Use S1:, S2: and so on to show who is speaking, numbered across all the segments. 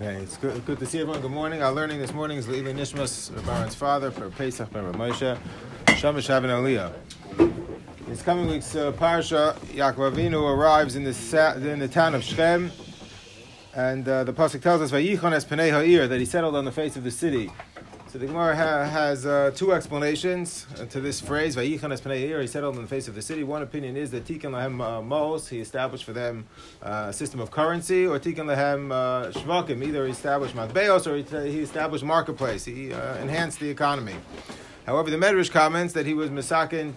S1: Okay, it's good, good to see everyone. Good morning. Our learning this morning is Leili Nishmas, Baron's father, for Pesach Ben Moshe, Shamash Havin Aliyah. This coming week's uh, parsha, Yaakov Avinu arrives in the, sa- in the town of Shechem, and uh, the pasuk tells us Vayichon es Penei Ha'ir that he settled on the face of the city. So the Gemara ha- has uh, two explanations uh, to this phrase. Vayichon es. He settled on the face of the city. One opinion is that Tikkun Lahem uh, Mos. He established for them uh, a system of currency, or Tikkun Lahem Shvakim. Either he established Matbeos or he, he established marketplace. He uh, enhanced the economy. However, the Medrash comments that he was Misakin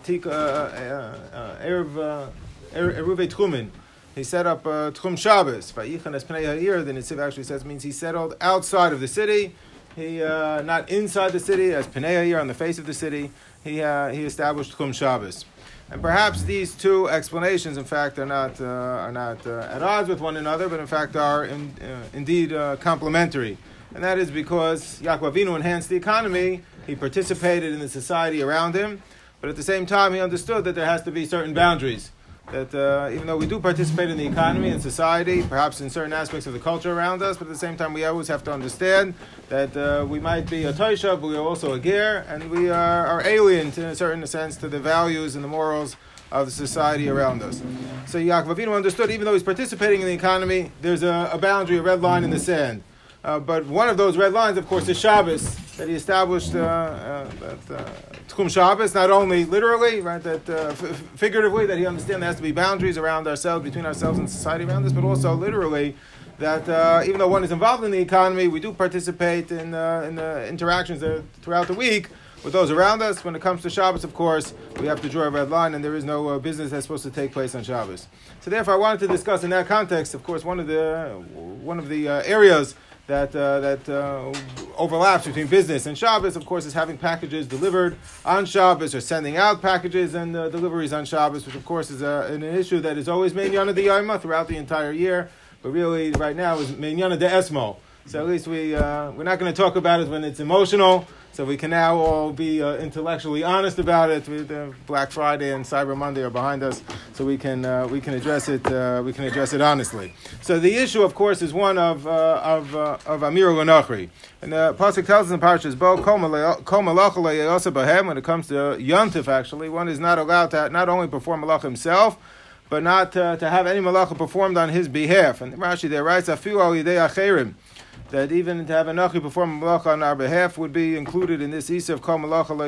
S1: Eruve Tchumen. He set up Tchum Shabbos. Vayichan es Ha'ir. The Nitziv actually says means he settled outside of the city. He uh, not inside the city as Pnei Ha'ir on the face of the city. He uh, he established Tchum Shabbos. And perhaps these two explanations, in fact, are not uh, are not uh, at odds with one another, but in fact are in, uh, indeed uh, complementary. And that is because Yaakov Avinu enhanced the economy. He participated in the society around him, but at the same time, he understood that there has to be certain boundaries. That uh, even though we do participate in the economy and society, perhaps in certain aspects of the culture around us, but at the same time, we always have to understand that uh, we might be a toisha, but we are also a ger, and we are, are alien in a certain sense to the values and the morals of the society around us. So Yaakov Avinu understood, even though he's participating in the economy, there's a, a boundary, a red line in the sand. Uh, but one of those red lines, of course, is Shabbos that he established. Uh, uh, that uh, Tchum Shabbos, not only literally, right, that uh, f- figuratively, that he understands there has to be boundaries around ourselves, between ourselves and society around us, but also literally that uh, even though one is involved in the economy, we do participate in uh, in the interactions throughout the week with those around us. When it comes to Shabbos, of course, we have to draw a red line, and there is no uh, business that's supposed to take place on Shabbos. So, therefore, I wanted to discuss in that context, of course, one of the one of the areas that uh, that uh, overlaps between business and Shabbos, of course, is having packages delivered on Shabbos or sending out packages and uh, deliveries on Shabbos, which of course is a, an issue that is always Meinyana de Yoma throughout the entire year, but really right now is Meinyana de Esmo. So at least we uh, we're not going to talk about it when it's emotional. So we can now all be uh, intellectually honest about it. Uh, Black Friday and Cyber Monday are behind us, so we can uh, we can address it uh, we can address it honestly. So the issue, of course, is one of uh, of uh, of Amir Lonachri. And the pasuk tells us in Parashas Bo. When it comes to Yontif, actually, one is not allowed to not only perform malach himself. But not uh, to have any malacha performed on his behalf. And Rashi there writes, "Afilu al yidei acherim." That even to have a nachi perform malacha on our behalf would be included in this isa of kol malacha lo.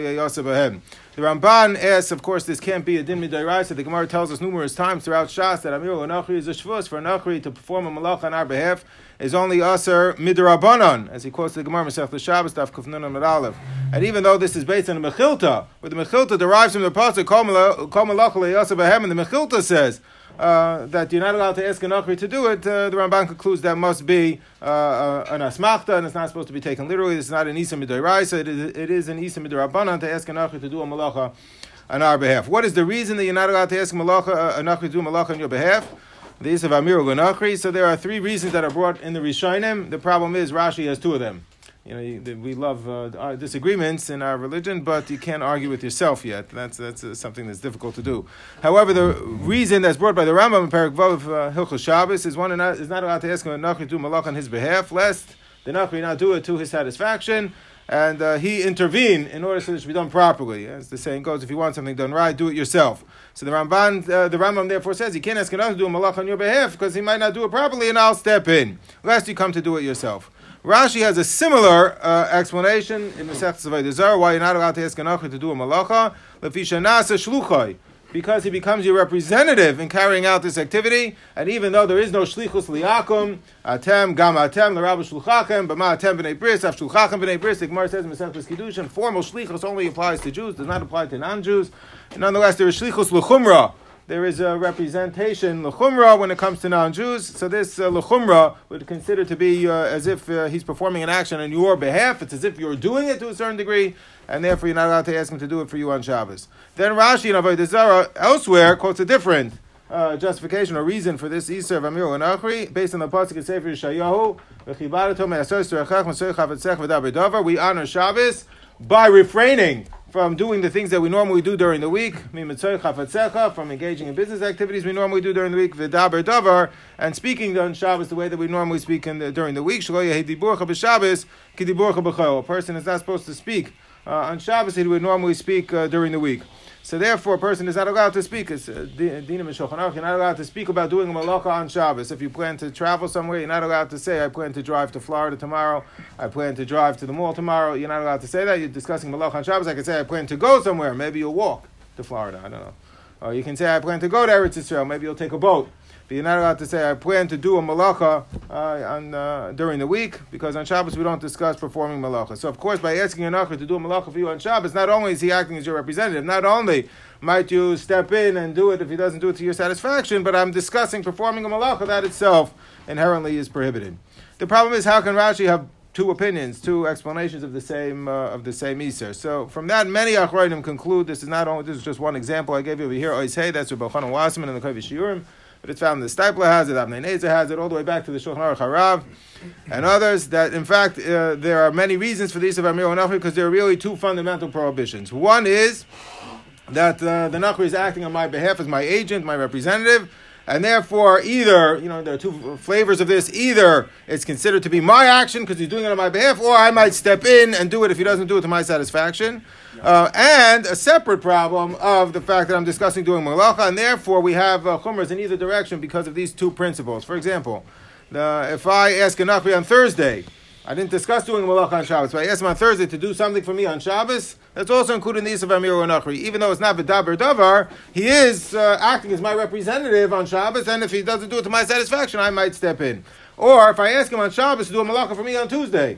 S1: The Ramban asks, of course, this can't be a din midayraisa. The Gemara tells us numerous times throughout Shas that Amir Nachri is a shvus for a nachri to perform a malacha on our behalf is only aser midrabanan, as he quotes the Gemara Masech the Shabbos Daf Kufnun and even though this is based on the Mechilta, where the Mechilta derives from the pasuk kol yayasabahem, and the Mechilta says uh, that you're not allowed to ask an Achri to do it, uh, the Ramban concludes that must be uh, uh, an Asmachta, and it's not supposed to be taken literally. It's not an Isa Midoraisa, it is, it is an Isa Midorabanan to ask an Achri to do a Malacha on our behalf. What is the reason that you're not allowed to ask malacha, an Achri to do a Malacha on your behalf? The Isa of Amir Nachri. So there are three reasons that are brought in the Rishonim. The problem is Rashi has two of them you know, we love uh, disagreements in our religion, but you can't argue with yourself yet. That's that's uh, something that's difficult to do. However, the reason that's brought by the Rambam in Perak Vav uh, Hilchos Shabbos is one is not allowed to ask a nachri to do malach on his behalf, lest the nachri not do it to his satisfaction, and uh, he intervene in order so that it should be done properly. As the saying goes, if you want something done right, do it yourself. So the Ramban, uh, the Rambam therefore says, you can't ask another to do a malach on your behalf because he might not do it properly, and I'll step in, lest you come to do it yourself. Rashi has a similar uh, explanation in the Sech Tzavay why you're not allowed to ask an to do a malacha. Lefisha nasa shluchai. Because he becomes your representative in carrying out this activity, and even though there is no shlichus liakum, atem gam atem l'rabu shluchachem, b'ma atem b'nei bris, af shluchachem b'nei bris, the Gemara says in Masechtas Kiddushin, formal shlichus only applies to Jews, does not apply to non-Jews. Nonetheless, there is shlichus l'chumra, there is a representation lechumra when it comes to non-Jews. So this uh, would consider to be uh, as if uh, he's performing an action on your behalf. It's as if you're doing it to a certain degree, and therefore you're not allowed to ask him to do it for you on Shabbos. Then Rashi in Avodah Zarah elsewhere quotes a different. Uh, justification or reason for this Isser of Amir and Achri, based on the pasuk of Sefer Yeshayahu, we honor Shabbos by refraining from doing the things that we normally do during the week, from engaging in business activities we normally do during the week, and speaking on Shabbos the way that we normally speak the, during the week. A person is not supposed to speak uh, on Shabbos he would normally speak uh, during the week. So therefore, a person is not allowed to speak. It's uh, You're not allowed to speak about doing a malacha on Shabbos. If you plan to travel somewhere, you're not allowed to say, "I plan to drive to Florida tomorrow. I plan to drive to the mall tomorrow." You're not allowed to say that. You're discussing malacha on Shabbos. I could say, "I plan to go somewhere. Maybe you'll walk to Florida. I don't know." Or you can say, "I plan to go to Eretz Israel. Maybe you'll take a boat." You're not allowed to say, I plan to do a malacha uh, on, uh, during the week, because on Shabbos we don't discuss performing malacha. So, of course, by asking an to do a malacha for you on Shabbos, not only is he acting as your representative, not only might you step in and do it if he doesn't do it to your satisfaction, but I'm discussing performing a malacha, that itself inherently is prohibited. The problem is, how can Rashi have two opinions, two explanations of the same uh, of the same Iser. So from that, many Achrayim conclude this is not only this is just one example I gave you over here. Oisei, that's Rabbi Chanan Wasserman and the Kovetz Shiurim but it's found in the Steipler has it, Avnei Nezer has it, all the way back to the Shulchan Aruch Harav, and others. That in fact uh, there are many reasons for these of Amir Nachri because there are really two fundamental prohibitions. One is that uh, the Nachri is acting on my behalf as my agent, my representative. And therefore, either, you know, there are two flavors of this. Either it's considered to be my action because he's doing it on my behalf, or I might step in and do it if he doesn't do it to my satisfaction. Uh, and a separate problem of the fact that I'm discussing doing malacha, and therefore we have uh, chumras in either direction because of these two principles. For example, if I ask a nachri on Thursday, I didn't discuss doing malacha on Shabbos, but I asked him on Thursday to do something for me on Shabbos. That's also included in the Yisrael Amir Nachri. Even though it's not Vidaber Davar, he is uh, acting as my representative on Shabbos, and if he doesn't do it to my satisfaction, I might step in. Or if I ask him on Shabbos to do a malacha for me on Tuesday,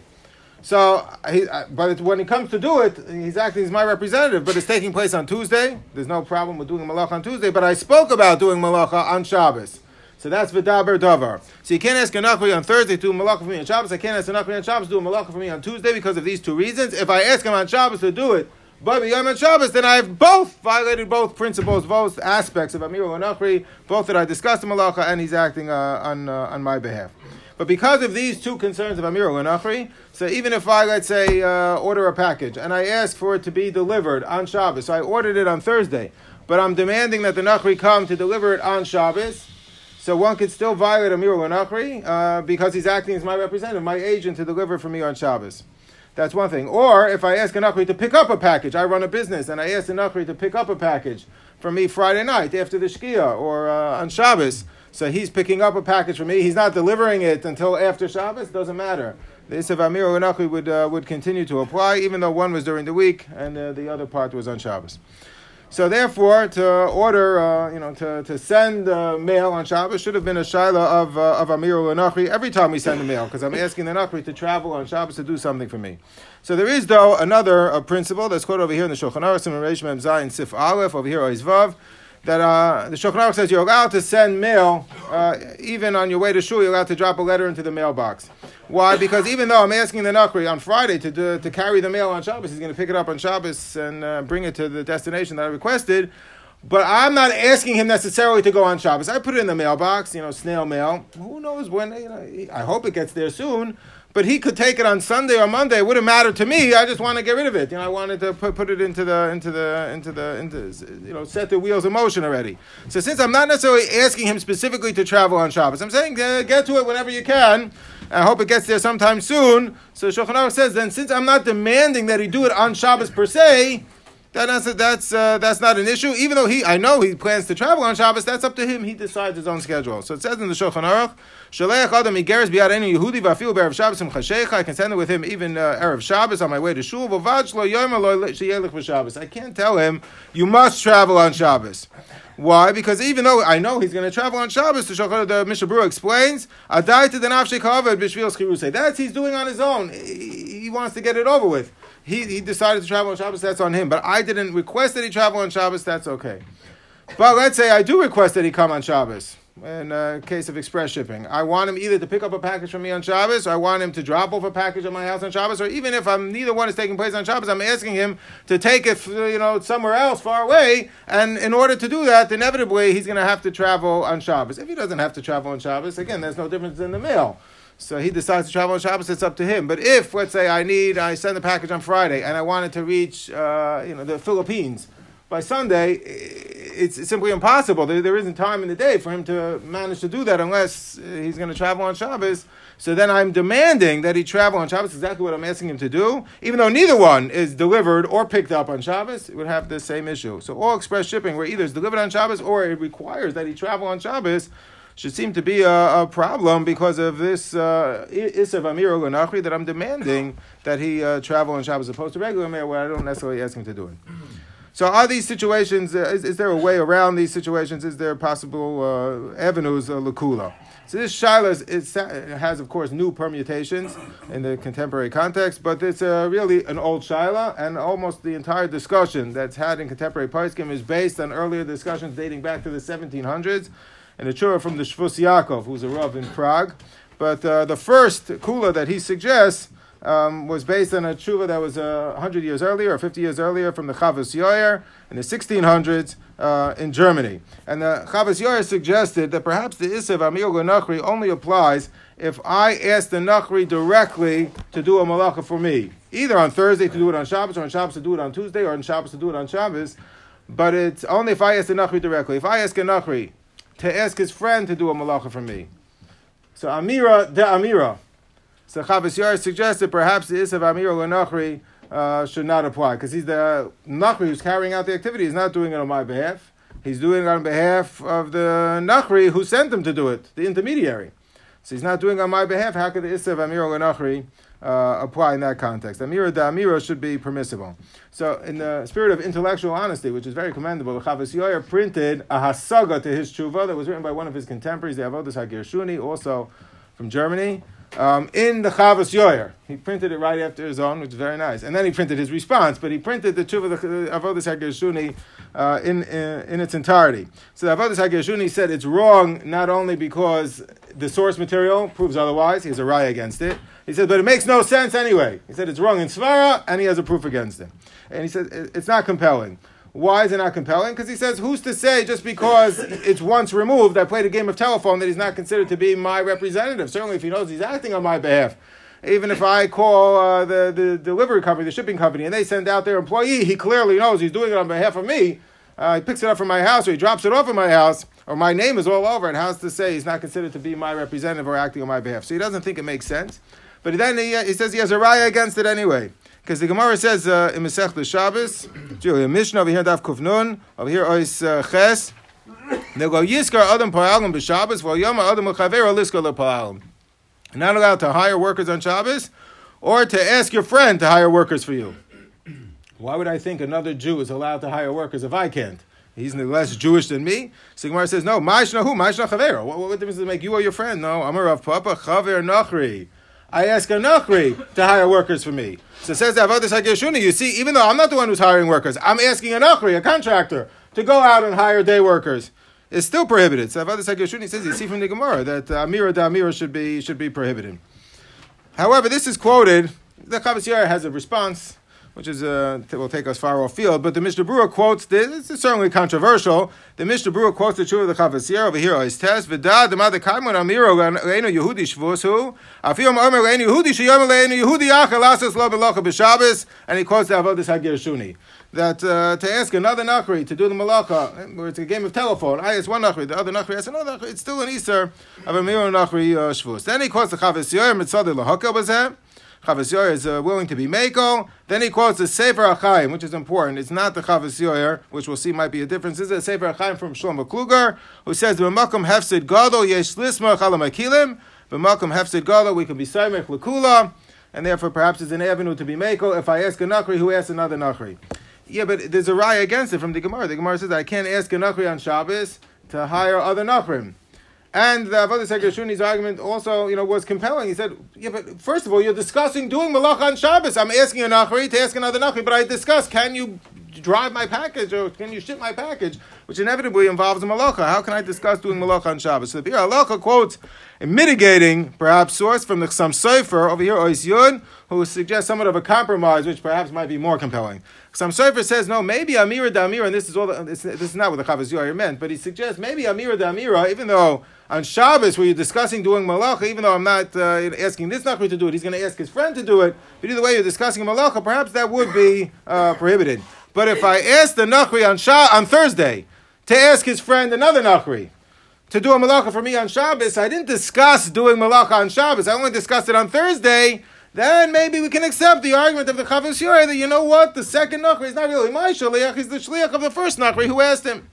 S1: so, he, uh, but when it comes to do it, he's acting as my representative. But it's taking place on Tuesday. There's no problem with doing malacha on Tuesday. But I spoke about doing malacha on Shabbos. So that's v'daber davar. So you can't ask a nachri on Thursday to do malacha for me on Shabbos. I can't ask a nachri on Shabbos to do malacha for me on Tuesday because of these two reasons. If I ask him on Shabbos to do it, but b'yom on Shabbos, then I have both violated both principles, both aspects of Amir Nachri, both that I discussed in malacha, and he's acting uh, on uh, on my behalf. But because of these two concerns of Amir Nachri, so even if I, let's say, uh, order a package and I ask for it to be delivered on Shabbos, so I ordered it on Thursday, but I'm demanding that the Nachri come to deliver it on Shabbos, so one could still violate Amir Nachri uh, because he's acting as my representative, my agent to deliver for me on Shabbos. That's one thing. Or if I ask a Nachri to pick up a package, I run a business, and I ask a Nachri to pick up a package for me Friday night after the Shkia or uh, on Shabbos. So he's picking up a package for me. He's not delivering it until after Shabbos. Doesn't matter. The Isav Amir Unakhi would, uh, would continue to apply, even though one was during the week and uh, the other part was on Shabbos. So therefore, to order, uh, you know, to, to send uh, mail on Shabbos should have been a shaila of, uh, of Amir Nachri every time we send a mail, because I'm asking the Nachri to travel on Shabbos to do something for me. So there is, though, another uh, principle that's quoted over here in the Shulchan Aruch, Simon Reish Mem Zayin Sif Aleph, over here, Oizvav, that uh, the Shulchan Aruch says you're allowed to send mail uh, even on your way to shul. You're allowed to drop a letter into the mailbox. Why? Because even though I'm asking the Nakri on Friday to do, to carry the mail on Shabbos, he's going to pick it up on Shabbos and uh, bring it to the destination that I requested. But I'm not asking him necessarily to go on Shabbos. I put it in the mailbox, you know, snail mail. Who knows when? You know, I hope it gets there soon but he could take it on Sunday or Monday. It wouldn't matter to me. I just want to get rid of it. You know, I wanted to put, put it into the into the into the into you know set the wheels in motion already. So since I'm not necessarily asking him specifically to travel on Shabbos, I'm saying uh, get to it whenever you can. I hope it gets there sometime soon. So Shulchan says then since I'm not demanding that he do it on Shabbos per se. That's that's uh, that's not an issue. Even though he, I know he plans to travel on Shabbos. That's up to him. He decides his own schedule. So it says in the Shulchan Aruch, Shalech Adam Igeres Biad Any Yehudi Vafil Be'erev Shabbos. I can send it with him even uh, erev Shabbos on my way to shul. Yomer Lo V'Shabbos. I can't tell him you must travel on Shabbos. Why? Because even though I know he's going to travel on Shabbos, the Shulchan the Mishnah Berurah explains, Adai to the Nafshei Kavod B'Shvil. That's he's doing on his own. He wants to get it over with. He, he decided to travel on Shabbos, that's on him. But I didn't request that he travel on Shabbos, that's okay. But let's say I do request that he come on Shabbos in a case of express shipping. I want him either to pick up a package from me on Shabbos, or I want him to drop off a package at my house on Shabbos, or even if I'm neither one is taking place on Shabbos, I'm asking him to take it, you know, somewhere else, far away. And in order to do that, inevitably he's going to have to travel on Shabbos. If he doesn't have to travel on Shabbos, again, there's no difference in the mail. So he decides to travel on Shabbos. It's up to him. But if, let's say, I need, I send the package on Friday, and I wanted to reach, uh, you know, the Philippines by Sunday, it's simply impossible. There, there isn't time in the day for him to manage to do that unless he's going to travel on Shabbos. So then I'm demanding that he travel on Shabbos, exactly what I'm asking him to do, even though neither one is delivered or picked up on Shabbos, it would have the same issue. So all express shipping, where either it's delivered on Shabbos or it requires that he travel on Shabbos, should seem to be a, a problem because of this uh, Isav Amir Ganachri that I'm demanding that he uh, travel on Shabbos as opposed to regular mail where I don't necessarily ask him to do it. So are these situations, uh, is, is, there a way around these situations? Is there possible uh, avenues, uh, lakula? So this shilas it has, of course, new permutations in the contemporary context, but it's uh, really an old shilah, and almost the entire discussion that's had in contemporary poskim is based on earlier discussions dating back to the 1700s, and a chura from the Shvus Yaakov, who's a rav in Prague. But uh, the first kula that he suggests um, was based on a tshuva that was uh, 100 years earlier or 50 years earlier from the Chavos Yoyer in the 1600s uh, in Germany. And the Chavos Yoyer suggested that perhaps the Isav Amir Nachri only applies if I ask the Nachri directly to do a malacha for me, either on Thursday to do it on Shabbos, or on Shabbos to do it on Tuesday, or on Shabbos to do it on Shabbos. But it's only if I ask the Nachri directly. If I ask a Nachri to ask his friend to do a malacha for me. So Amira de Amira, so Chavos Yair suggests that perhaps the Isav Amira or Nachri uh, should not apply because he's the Nachri who's carrying out the activity. He's not doing it on my behalf. He's doing it on behalf of the Nachri who sent him to do it, the intermediary. So he's not doing it on my behalf. How could the Isav Amira or Nachri uh, apply in that context? Amira da Amira should be permissible. So, in the spirit of intellectual honesty, which is very commendable, Chavos Yair printed a hasaga to his tshuva that was written by one of his contemporaries, the Avodas HaGershuni, also from Germany um, in the Chavos Yoyer. He printed it right after his own, which is very nice. And then he printed his response, but he printed the Tshuva Avodas HaGershuni uh, in, in, in, its entirety. So the Avodas HaGershuni said it's wrong not only because the source material proves otherwise, he has a raya against it. He said, but it makes no sense anyway. He said it's wrong in Svara, and he has a proof against it. And he said it's not compelling. Why is it not compelling? Because he says, who's to say just because it's once removed, I played a game of telephone, that he's not considered to be my representative? Certainly, if he knows he's acting on my behalf. Even if I call uh, the, the delivery company, the shipping company, and they send out their employee, he clearly knows he's doing it on behalf of me. Uh, he picks it up from my house or he drops it off at my house, or my name is all over it. How's to say he's not considered to be my representative or acting on my behalf? So he doesn't think it makes sense. But then he, he says he has a raya against it anyway. Because the Gemara says uh, in Masech Shabbos, a Mishnah over here, Daf Kufnun, over here, Ois uh, Ches, they go, Yiskar Adam Pa'alim b'Shabbos, while Yom Adam L'Chaver Liskar L'Pa'alim. Not allowed to hire workers on Shabbos, or to ask your friend to hire workers for you. Why would I think another Jew is allowed to hire workers if I can't? He's less Jewish than me. So Gemara says, no, Ma'ishna who? Ma'ishna Chaver. What, what difference does it make you or your friend? No, Amar Rav Papa, Chaver Nachri. I ask a to hire workers for me. So it says the Avodah HaGershuni, you see, even though I'm not the one who's hiring workers, I'm asking a a contractor, to go out and hire day workers. It's still prohibited. So Avodah HaGershuni says, you see from the Gemara, that uh, Amira da Amira should be, should be prohibited. However, this is quoted, the Chavos has a response which is uh, will take us far off field. But the Mishnah Berurah quotes this. It's certainly controversial. The Mishnah Berurah quotes the Shur of the Chavasier over here. Is test v'da the mother kaimon amiro leinu Yehudi shvus hu afiyom omer leinu Yehudi sheyom leinu Yehudi achel asas lo belocha b'Shabbos, and he quotes the Avodas Hagir That uh, to ask another nachri to do the malacha, where it's a game of telephone, I ask one nachri, the other nachri asks another nachri, it's still an Easter of a miro nachri uh, shvus. Then he quotes the Chavasier mitzvah lahaka b'zeh. Yoyer is uh, willing to be Mako. Then he quotes the Sefer Achayim, which is important. It's not the Yoyer, which we'll see might be a difference. This is a Sefer Achayim from Shlomo Kluger, who says, B'makom hefsid gadol yesh lisma chalamakilim. B'makom hefsid gadol, we can be Saimech Lakula, and therefore perhaps it's an avenue to be Mako. If I ask a Nachri, who asks another Nachri? Yeah, but there's a raya against it from the Gemara. The Gemara says, I can't ask a Nachri on Shabbos to hire other Nachrim. And the Avodah Gershuni's argument also, you know, was compelling. He said, "Yeah, but first of all, you're discussing doing malach on Shabbos. I'm asking a nachri to ask another nachri, but I discuss, can you drive my package or can you ship my package? Which inevitably involves a malacha. How can I discuss doing malacha on Shabbos? So the halacha quotes a mitigating, perhaps, source from the Chassam Sofer over here, Ois Yud, who suggests somewhat of a compromise, which perhaps might be more compelling. Chassam Sofer says, no, maybe Amira da Amira, and this is all. The, this, this is not what the Chavaz Yair meant, but he suggests maybe Amira da Amira, even though on Shabbos, where you're discussing doing malacha, even though I'm not uh, asking this Nachri to do it, he's going to ask his friend to do it. But either way, you're discussing malacha, perhaps that would be uh, prohibited. But if I ask the Nachri on, Sha- on Thursday to ask his friend another Nachri to do a malacha for me on Shabbos, I didn't discuss doing malacha on Shabbos. I only discussed it on Thursday. Then maybe we can accept the argument of the Chavos Yair that you know what, the second Nachri is not really my shliach; he's the shliach of the first Nachri who asked him.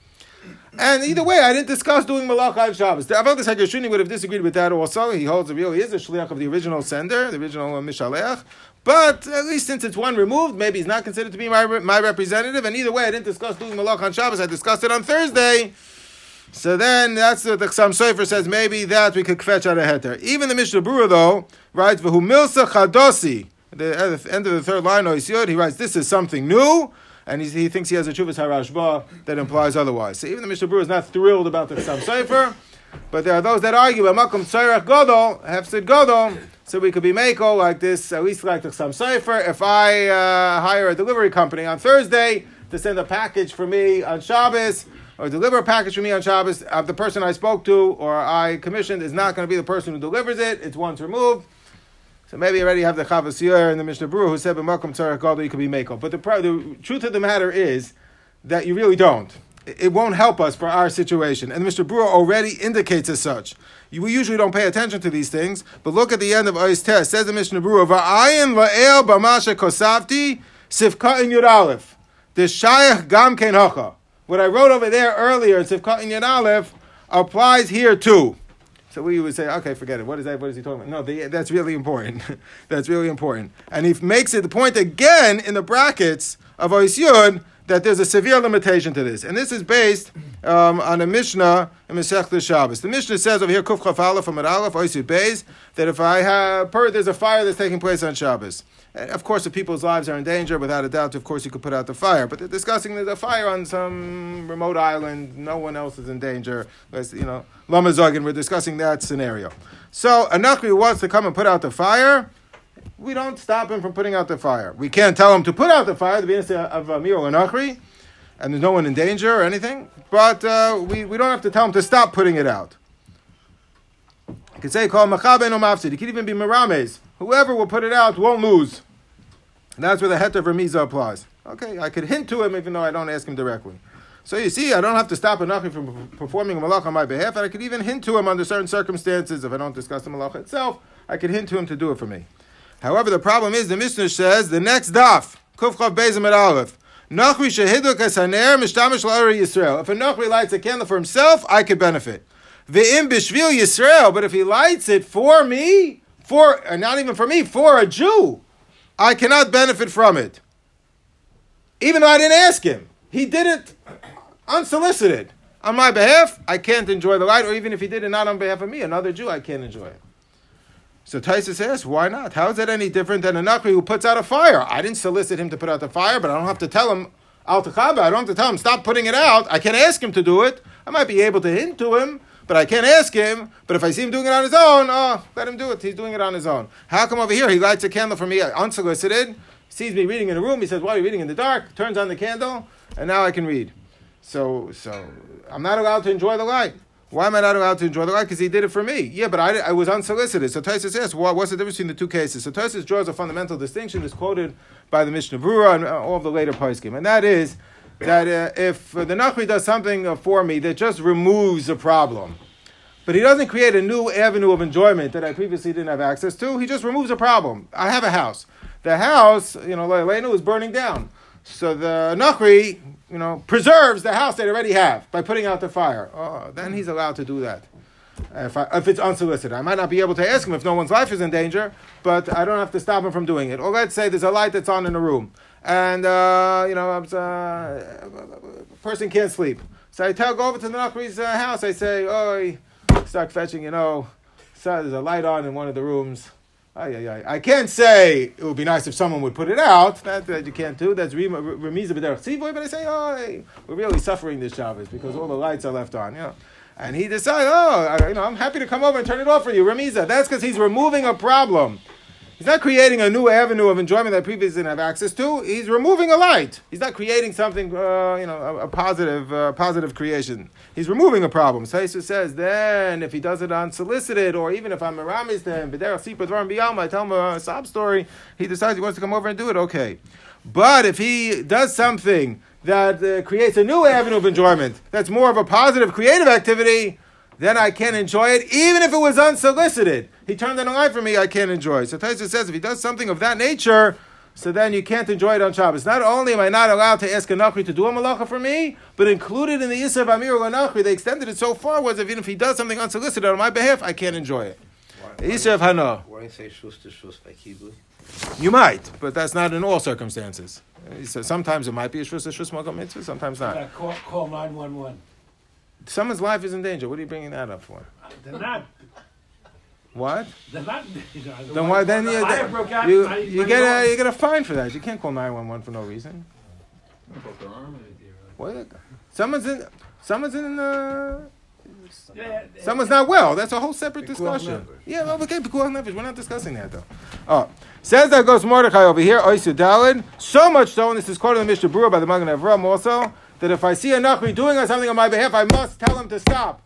S1: And either way, I didn't discuss doing malacha on Shabbos. The Avodah Hagashuni would have disagreed with that also. He holds it really is a shliach of the original sender, the original uh, Mishaleach. But at least since it's one removed, maybe he's not considered to be my, my representative. And either way, I didn't discuss doing malacha on Shabbos. I discussed it on Thursday. So then that's what the Chassam Sofer says. Maybe that we could fetch out a heter. Even the Mishnah Berurah though writes v'hu milsa chadosi. At the end of the third line, he writes, "This is something new." and he thinks he has a Chuvas Harashba that implies otherwise. So even the Mishnah Berurah is not thrilled about the Chassam Sofer, but there are those that argue, Makom Tzairach Godol, Hefsid Godol, so we could be Mako like this, at least like the Chassam Sofer. If I uh, hire a delivery company on Thursday to send a package for me on Shabbos, or deliver a package for me on Shabbos, uh, the person I spoke to or I commissioned is not going to be the person who delivers it, it's once removed. So maybe you already have the Chavas and the Mishnah Berurah who said, "B'makom tzarech gadol you could be mako." But the, the truth of the matter is that you really don't. It won't help us for our situation, and Mishnah Berurah already indicates as such. We usually don't pay attention to these things, but look at the end of Ois Test. Says the Mishnah Berurah, "Va'ayin va'el b'masha kosavti sifka in yud aleph." The shayach gam. What I wrote over there earlier in sifka in yud aleph applies here too. So we would say, okay, forget it. What is that? What is he talking about? No, the, that's really important. that's really important. And he makes it the point again in the brackets of Oisyud that there's a severe limitation to this. And this is based um, on a Mishnah in Masech Shabbos. The Mishnah says over here, Kuf Chaf Aleph from Aleph, Oisyud Beis, that if I have, per, there's a fire that's taking place on Shabbos. Uh, of course, if people's lives are in danger, without a doubt, of course, you could put out the fire. But they're discussing there's a fire on some remote island, no one else is in danger. You know, Lamazogin, we're discussing that scenario. So, a Nachri wants to come and put out the fire. We don't stop him from putting out the fire. We can't tell him to put out the fire, the business uh, of uh, Amir or Nachri, and there's no one in danger or anything. But uh, we, we don't have to tell him to stop putting it out. You could say, call Machaben or Mafsid. It could even be Mirames Whoever will put it out won't lose. And that's where the heter remiza applies. Okay, I could hint to him even though I don't ask him directly. So you see, I don't have to stop a nachi from performing a malach on my behalf, and I could even hint to him under certain circumstances. If I don't discuss the malach itself, I could hint to him to do it for me. However, the problem is the Mishnah says the next daf, kufchav bezim at aleph. Nachri shehiduk esaner mishtamish la'ari Yisrael. If a nachri lights a candle for himself, I could benefit. Ve'im bishvil Yisrael, but if he lights it for me, for uh, not even for me, for a Jew, I cannot benefit from it. Even though I didn't ask him. He did it unsolicited. On my behalf, I can't enjoy the light, or even if he did it not on behalf of me, another Jew, I can't enjoy it. So Taisa says, why not? How is that any different than a Nakri who puts out a fire? I didn't solicit him to put out the fire, but I don't have to tell him, Al I don't have to tell him, stop putting it out. I can ask him to do it. I might be able to hint to him, but I can't ask him. But if I see him doing it on his own, oh, let him do it. He's doing it on his own. How come over here he lights a candle for me uh, unsolicited, sees me reading in a room, he says, Why are you reading in the dark? Turns on the candle, and now I can read. So, so I'm not allowed to enjoy the light. Why am I not allowed to enjoy the light? Because he did it for me. Yeah, but I, I was unsolicited. So Taisus asks, well, what's the difference between the two cases? So Taisus draws a fundamental distinction, that's quoted by the Mishnah Berurah and all of the later poskim, and that is that uh, if the Nachri does something for me that just removes a problem, but he doesn't create a new avenue of enjoyment that I previously didn't have access to, he just removes a problem. I have a house. The house, you know, Leilenu is burning down. So the Nachri, you know, preserves the house they already have by putting out the fire. Oh, then he's allowed to do that. If, I, if it's unsolicited. I might not be able to ask him if no one's life is in danger, but I don't have to stop him from doing it. Or let's say there's a light that's on in a room and uh, you know, uh, a person can't sleep. So I tell, go over to the Nachri's uh, house. I say, oh, start fetching. You know, so there's a light on in one of the rooms. Ay, ay, ay. I can't say it would be nice if someone would put it out. That, that you can't do. That's remiza b'derech tzivoy. But I say, oh, we're really suffering this Shabbos because all the lights are left on. You know. And he decides, oh, I, you know, I'm happy to come over and turn it off for you, remiza. That's because he's removing a problem. He's not creating a new avenue of enjoyment that previously didn't have access to. He's removing a light. He's not creating something, uh, you know, a, a positive, uh, positive creation. He's removing a problem. So Jesus says, then if he does it unsolicited, or even if I'm a ramis to him, I tell him a sob story, he decides he wants to come over and do it, okay. But if he does something that uh, creates a new avenue of enjoyment, that's more of a positive creative activity, then I can enjoy it, even if it was unsolicited. He turned it on a light for me, I can't enjoy it. So Taisa says if he does something of that nature, so then you can't enjoy it on Shabbos. Not only am I not allowed to ask a Nachri to do a malacha for me, but included in the Yisrael Amir Nachri, they extended it so far was even if he does something unsolicited on my behalf, I can't enjoy it. Yisrael Hana.
S2: Why say shus to shus by?
S1: You might, but that's not in all circumstances. So sometimes it might be a shus to shus mitzvah, sometimes not.
S3: Call, call 911.
S1: Someone's life is in danger. What are you bringing that up for?
S3: They're not.
S1: What?
S3: They're not. You know, the
S1: Then why? Then
S3: the
S1: you
S3: fire broke out,
S1: you,
S3: my-
S1: you get a you get a fine for that. You can't call nine one one for no reason. What? Someone's in. Someone's in. Uh,
S3: Yeah,
S1: someone's not well. That's a whole separate discussion.
S2: nefesh.
S1: Yeah, well, okay, pikuach nefesh. We're not discussing that though. Oh, says that goes Mordechai over here. Oisu Dalid. So much so, and this is quoted in the Mishnah Berurah by the Magen Avram also, that if I see a Nachri doing something on my behalf, I must tell him to stop.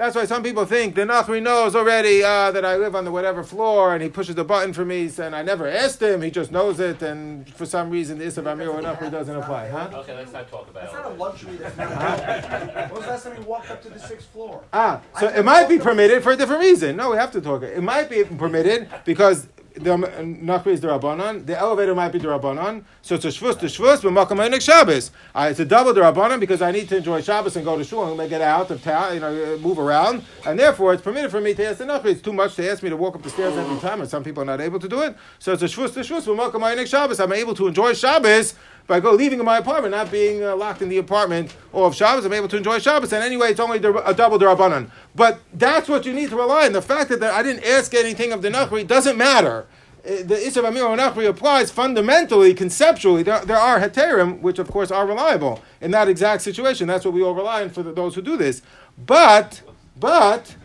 S1: That's why some people think the Nachri knows already uh, that I live on the whatever floor, and he pushes the button for me, and I never asked him. He just knows it, and for some reason, the Issa Amir or Nachri doesn't apply, huh?
S4: Okay, let's not talk about
S5: That's
S4: it.
S5: not a luxury. That's not a When was the last time you walked up to the sixth floor?
S1: Ah, so it might be permitted for a different reason. No, we have to talk. It might be permitted because the Nachri is the Rabbanon. The elevator might be the Rabbanon. So it's a Shvus to Shvus, but Makam Einik Shabbos. Uh, it's a double the Rabbanon because I need to enjoy Shabbos and go to shul and get out of town, you know, move around. And therefore, it's permitted for me to ask the Nachri. It's too much to ask me to walk up the stairs every time, and some people are not able to do it. So it's a Shvus to Shvus, but Makam Einik Shabbos. I'm able to enjoy Shabbos by go leaving my apartment, not being uh, locked in the apartment or of Shabbos, I'm able to enjoy Shabbos. And anyway, it's only a double derabanan. But that's what you need to rely on. The fact that I didn't ask anything of the Nachri doesn't matter. Uh, The Isra Amir Nachri applies fundamentally, conceptually. There, there are heterim, which of course are reliable in that exact situation. That's what we all rely on for the, those who do this. But, but,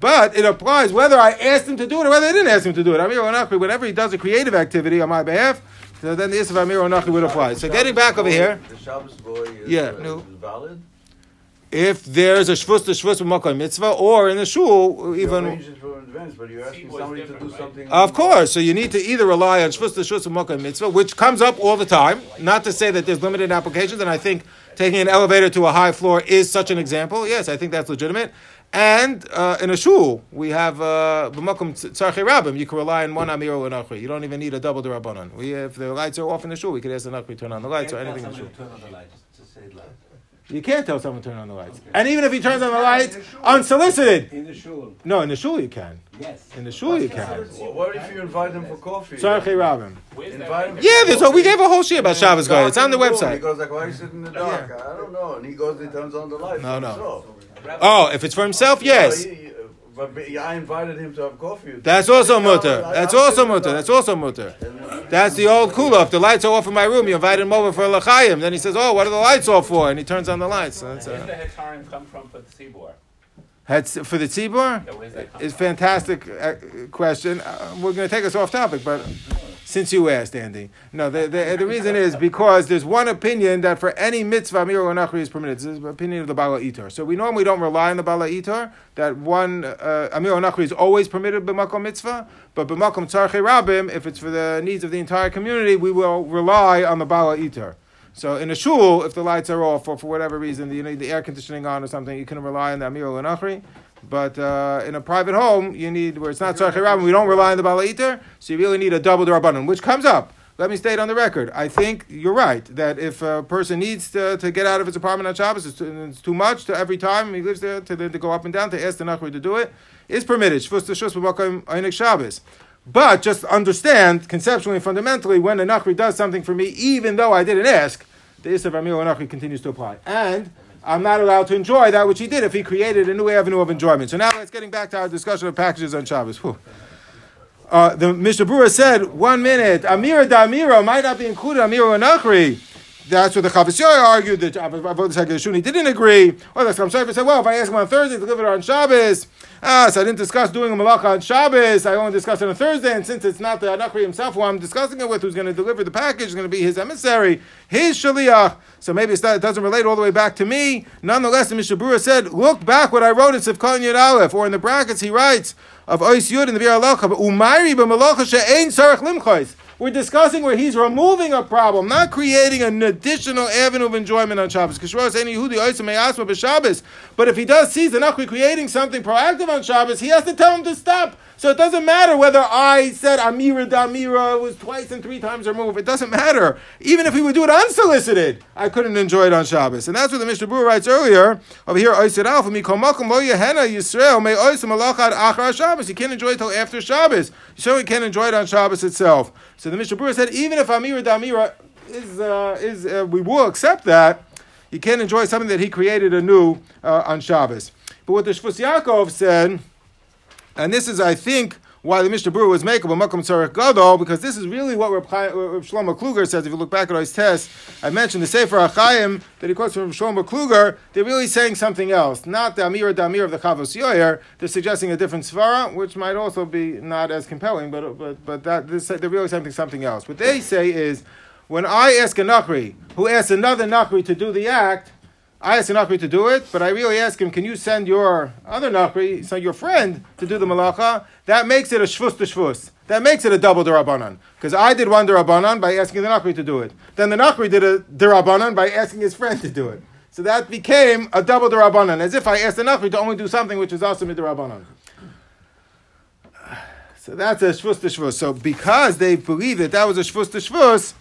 S1: but it applies whether I asked him to do it or whether I didn't ask him to do it. Amir or Nachri, whenever he does a creative activity on my behalf, so then the Isra Amir or Nachri would apply. So getting back over here.
S2: The Shabbos boy is,
S1: Yeah,
S2: uh,
S1: no.
S2: is valid.
S1: if there's a shvus to shvus with makkah mitzvah, or in the shul, even
S2: arrange it for advance, but you're asking somebody to do
S4: right?
S2: something.
S1: of course. So you need to either rely on shvus to shvus with makkah mitzvah, which comes up all the time. Not to say that there's limited applications, and I think taking an elevator to a high floor is such an example. Yes, I think that's legitimate. And uh, in a shul, we have uh, b'makom tzarchei rabim. You can rely on one amir or an achri. You don't even need a double derabanan. We, if the lights are off in the shul, we could ask the achri turn on the lights or anything in the shul.
S6: Turn on the light, just, just say it loud.
S1: You can't tell someone to turn on the lights. And even if he turns on the lights unsolicited,
S3: in the shul.
S1: no, in the shul you can.
S3: Yes.
S1: In the shul you can.
S2: Well, what if you invite him for coffee?
S1: Tzarchei rabim.
S4: Where's that?
S2: Invite him.
S1: Yeah, there's a, we gave a whole shit about Shabbos guy. It's on the
S2: Dark
S1: website.
S2: He goes like, why are you sit in the dark? I don't know. And he goes, and he turns on the lights.
S1: No, no.
S2: himself.
S1: Oh, if it's for himself, yes.
S2: No, he- he- but but I invited him to have coffee.
S1: That's also mutter. That's also mutter. That's also mutter. That's the old kula. If the lights are off in my room, you invite him over for a lachayim. Then he says, "Oh, what are the lights off for?" And he turns on the lights. So that's
S4: Where's
S1: uh,
S4: the hetarim come from for the Tzibor?
S1: that's for the tzibur.
S4: Yeah, where's that come
S1: It's
S4: from?
S1: fantastic uh, question. Uh, we're going to take us off topic, but since you asked, Andy, no. The, the, the reason is because there's one opinion that for any mitzvah amir nachri is permitted. This is the opinion of the Baal HaItur. So we normally don't rely on the Baal HaItur that one uh, amir nachri is always permitted b'makom mitzvah, but b'makom tzarchei rabim, if it's for the needs of the entire community, we will rely on the Baal HaItur. So in a shul, if the lights are off or for whatever reason, you need the air conditioning on or something, you can rely on the amir nachri. But uh, in a private home, you need where it's not tzarchei rabim, we don't rely on the Baal HaItur, so you really need a double derabanan, which comes up. Let me state on the record. I think you're right that if a person needs to, to get out of his apartment on Shabbos, it's too, it's too much to every time he lives there to, to go up and down to ask the nachri to do it. Is permitted. Shvus to shus b'makom einik Shabbos. But just understand conceptually and fundamentally when a nachri does something for me, even though I didn't ask, the Isra Amir nachri continues to apply. And I'm not allowed to enjoy that which he did if he created a new avenue of enjoyment. So now let's getting back to our discussion of packages on Shabbos. Uh, the Mishnah Berurah said, one minute, Amira Damira might not be included, Amira Anachri. That's what the Chavis Yoy argued. The Avodah Shuni didn't agree. Or the Chaim Shaifa said, well, if I ask him on Thursday, deliver it on Shabbos. Ah, so I didn't discuss doing a malacha on Shabbos. I only discussed it on Thursday, and since it's not the Anachri himself who I'm discussing it with, who's going to deliver the package, is going to be his emissary, his shaliach. So maybe not, it doesn't relate all the way back to me. Nonetheless, the Berurah said, look back what I wrote in Sivkon Yud Aleph, or in the brackets he writes of Ois Yud in the Bir But Umayri b'malacha she'ein sarach limchois. We're discussing where he's removing a problem, not creating an additional avenue of enjoyment on Shabbos. But if he does see Zanachri creating something proactive on Shabbos, he has to tell him to stop. So it doesn't matter whether I said Amira Damira was twice and three times removed. It doesn't matter. Even if he would do it unsolicited, I couldn't enjoy it on Shabbos. And that's what the Mishnah Berurah writes earlier over here. You can't enjoy it till after Shabbos. You certainly can't enjoy it on Shabbos itself. So the Mishnah Berurah said even if Amira Damira is uh, is uh, we will accept that. You can't enjoy something that he created anew uh, on Shabbos. But what the Shvus Yaakov said. And this is, I think, why the Mishnah Berurah was a Makom Tzarech Gadol, because this is really what uh, Reb Shlomo Kluger says. If you look back at his test, I mentioned the Sefer Achayim that he quotes from Shlomo Kluger. They're really saying something else, not the Amir Damir of the Chavos Yoyer. They're suggesting a different svara, which might also be not as compelling, but uh, but but that they're really saying something else. What they say is, when I ask a Nachri who asks another Nachri to do the act, I ask a Nachri to do it, but I really ask him, can you send your other Nachri, so your friend, to do the malacha? That makes it a shvus to shvus. That makes it a double derabanan. Because I did one derabanan by asking the Nachri to do it. Then the Nachri did a derabanan by asking his friend to do it. So that became a double derabanan, as if I asked the Nachri to only do something which is also midrabanan. So that's a shvus to shvus. So because they believe that that was a shvus to shvus,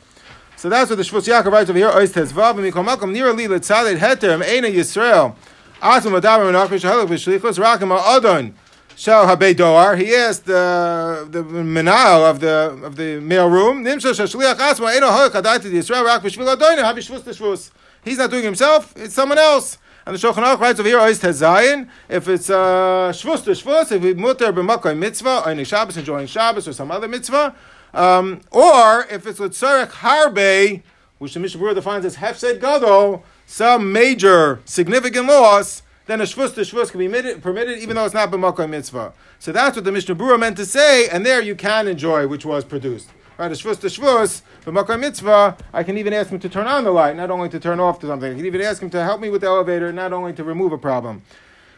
S1: so that's what the Shvus Yaakov writes over here. Ois tezvav v'mikol makom nira li letzalid heter eina Yisrael. Asim adaber menachri shahalach v'shlichus rakim ha'adon shel habei doar. He asked the the menal of the of the mail room. Nimshal shashliach asma eino hoik hadayt Yisrael rak v'shvil adoin habi shvus t'shvus. He's not doing himself. It's someone else. And the Shulchan Aruch writes over here, Ois Tezayin, if it's uh, Shvus to Shvus, if we mutter b'makoy mitzvah, or Shabbos, enjoying Shabbos, or some other mitzvah, um, or if it's with Tzarech Harbe, which the Mishnah defines as Hefsed Gadol, some major significant loss, then a shvus to shvus can be permitted, permitted even though it's not b'makoy mitzvah. So that's what the Mishnah Berurah meant to say, and there you can enjoy which was produced. Right, a shvus to shvus, b'makoy mitzvah, I can even ask him to turn on the light, not only to turn off to something. I can even ask him to help me with the elevator, not only to remove a problem.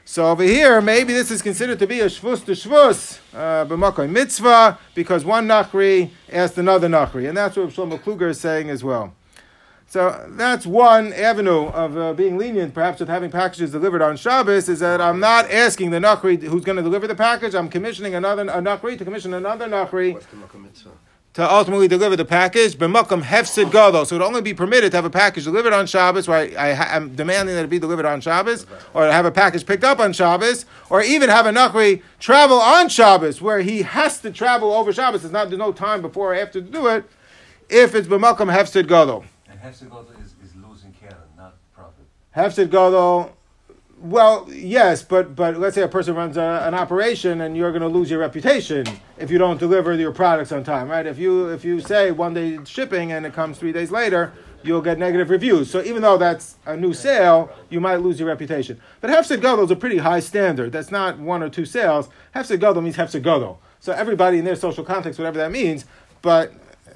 S1: So over here, maybe this is considered to be a shvus to shvus, uh, b'makoy mitzvah, because one nachri asked another nachri, and that's what Shlomo Kluger is saying as well. So that's one avenue of uh, being lenient, perhaps with having packages delivered on Shabbos, is that I'm not asking the nachri who's going to deliver the package. I'm commissioning another a nachri to commission another nachri
S2: What's the?
S1: To ultimately deliver the package. B'makam hefsid gadol, so it would only be permitted to have a package delivered on Shabbos, where I, am demanding that it be delivered on Shabbos, or have a package picked up on Shabbos, or even have a nachri travel on Shabbos, where he has to travel over Shabbos. There's not there's no time before or after to do it. If it's b'makam hefsid gadol.
S6: And Hefzegota is, is losing care, not profit.
S1: Hefsid gadol. Well, yes, but but let's say a person runs a, an operation and you're going to lose your reputation if you don't deliver your products on time, right? If you if you say one day shipping and it comes three days later, you'll get negative reviews. So even though that's a new sale, you might lose your reputation. But Hefsid gadol is a pretty high standard. That's not one or two sales. Hefsid gadol means Hefsid gadol. So everybody in their social context, whatever that means, but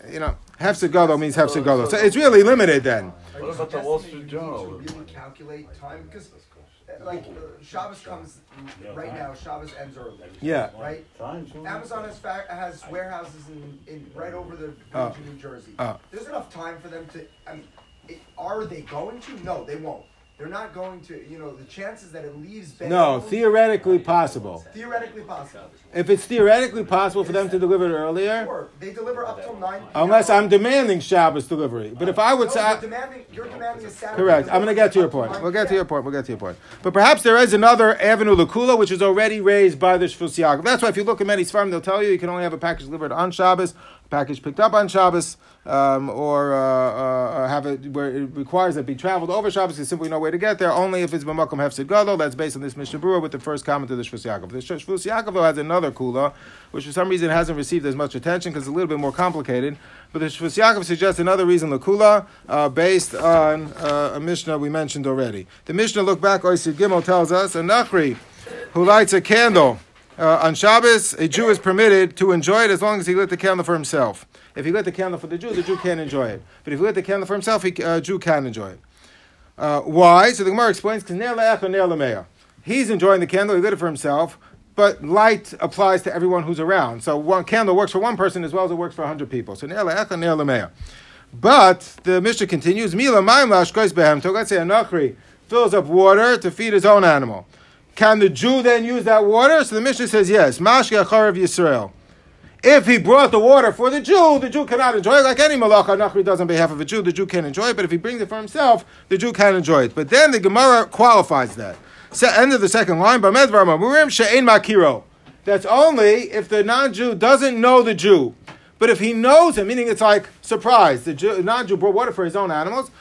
S1: you know, Hefsid gadol means Hefsid gadol. So it's really limited then.
S2: What about the Wall Street Journal?
S5: To really calculate time because, like, Shabbos comes right now. Shabbos ends early.
S1: Yeah.
S5: Right. Amazon has fa- has warehouses in, in right over the
S1: Oh.
S5: village in New Jersey.
S1: Oh.
S5: There's enough time for them to. I mean, it, are they going to? No, they won't. They're not going to. You know, the chances that it leaves. Ben
S1: No, theoretically possible.
S5: theoretically possible.
S1: If it's theoretically possible for them to deliver it earlier,
S5: Sure, they deliver up till nine. p.m.
S1: unless I'm demanding Shabbos delivery. But if I would
S5: No,
S1: say,
S5: you're demanding. You're demanding a Saturday.
S1: correct, I'm going to get to your point. We'll get to your point. We'll get to your point. But perhaps there is another avenue lakula which is already raised by the Shvus Yaakov. That's why if you look at many Sfarim, they'll tell you you can only have a package delivered on Shabbos, a package picked up on Shabbos, um, or, uh, uh, have it where it requires that be traveled over Shabbos. There's simply no way to get there. Only if it's b'makom hefsid gadol. That's based on this Mishnah Berurah with the first comment of the Shvus Yaakov. The Shvus Yaakov has another kula, which for some reason hasn't received as much attention because it's a little bit more complicated. But the Shvus Yaakov suggests another reason lakula uh, based on uh, a Mishnah we mentioned already. The Mishnah look back. Oisid Gimel tells us a nachri who lights a candle. Uh, on Shabbos, a Jew is permitted to enjoy it as long as he lit the candle for himself. If he lit the candle for the Jew, the Jew can't enjoy it. But if he lit the candle for himself, a uh, Jew can enjoy it. Uh, why? So the Gemara explains, because He's enjoying the candle, he lit it for himself, but light applies to everyone who's around. So one candle works for one person as well as it works for 100 people. So But the Mishnah continues, Mila So let's say a fills up water to feed his own animal. Can the Jew then use that water? So the Mishnah says yes. Mashke Acharav Yisrael. If he brought the water for the Jew, the Jew cannot enjoy it. Like any malacha, Nachri does on behalf of a Jew, the Jew can't enjoy it. But if he brings it for himself, the Jew can enjoy it. But then the Gemara qualifies that. So, end of the second line. makiro. That's only if the non-Jew doesn't know the Jew. But if he knows him, meaning it's like surprise, the Jew, non-Jew brought water for his own animals,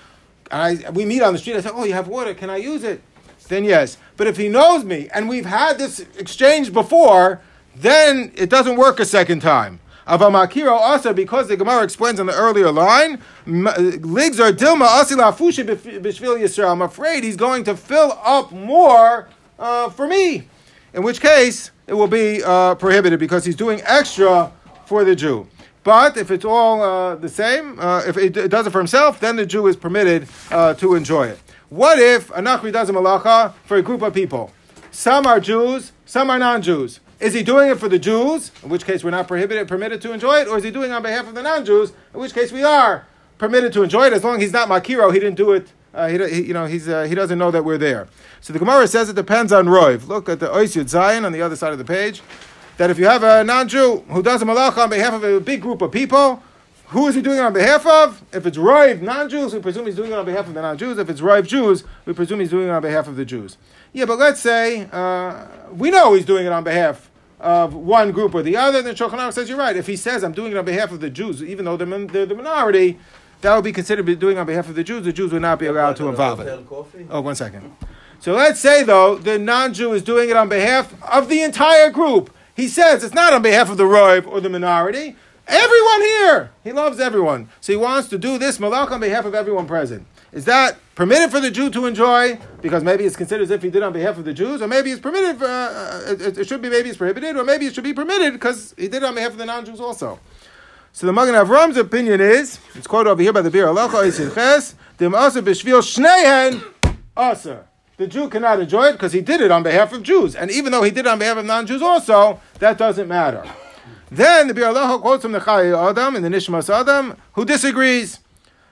S1: and I, we meet on the street. I say, "Oh, you have water? Can I use it?" Then yes. But if he knows me and we've had this exchange before, then it doesn't work a second time. Avamakiro also because the Gemara explains in the earlier line, ligs are dilma asila fushi b'shvil Yisrael. I'm afraid he's going to fill up more uh, for me, in which case it will be uh, prohibited because he's doing extra for the Jew. But if it's all uh, the same, uh, if it, does it for himself, then the Jew is permitted uh, to enjoy it. What if a Nachri does a malacha for a group of people? Some are Jews, some are non-Jews. Is he doing it for the Jews, in which case we're not prohibited, permitted to enjoy it, or is he doing it on behalf of the non-Jews, in which case we are permitted to enjoy it as long as he's not makiro, he didn't do it. Uh, he, he, you know, he's, uh, he doesn't know that we're there. So the Gemara says it depends on Roiv. Look at the Oisyud Zion on the other side of the page. That if you have a non-Jew who does a malacha on behalf of a big group of people, who is he doing it on behalf of? If it's Rive non-Jews, we presume he's doing it on behalf of the non-Jews. If it's Rive Jews, we presume he's doing it on behalf of the Jews. Yeah, but let's say uh, we know he's doing it on behalf of one group or the other. Then Shulchan Aruch says you're right. If he says I'm doing it on behalf of the Jews, even though they're, they're the minority, that would be considered doing on behalf of the Jews. The Jews would not be allowed to involve it. Oh, one second. So let's say though the non-Jew is doing it on behalf of the entire group. He says it's not on behalf of the Roiv or the minority. Everyone here. He loves everyone. So he wants to do this malach on behalf of everyone present. Is that permitted for the Jew to enjoy because maybe it's considered as if he did on behalf of the Jews, or maybe it's permitted? For, uh, it, it, should be maybe it's prohibited, or maybe it should be permitted because he did it on behalf of the non-Jews also. So the Magen Avram's opinion is it's quoted over here by the Biur Halacha Isilches Dim Asa B'Shvil Shneihen Asa. The Jew cannot enjoy it because he did it on behalf of Jews, and even though he did it on behalf of non-Jews also, that doesn't matter. Then the Biur Halacha quotes from the Chai Adam and the Nishmas Adam, who disagrees.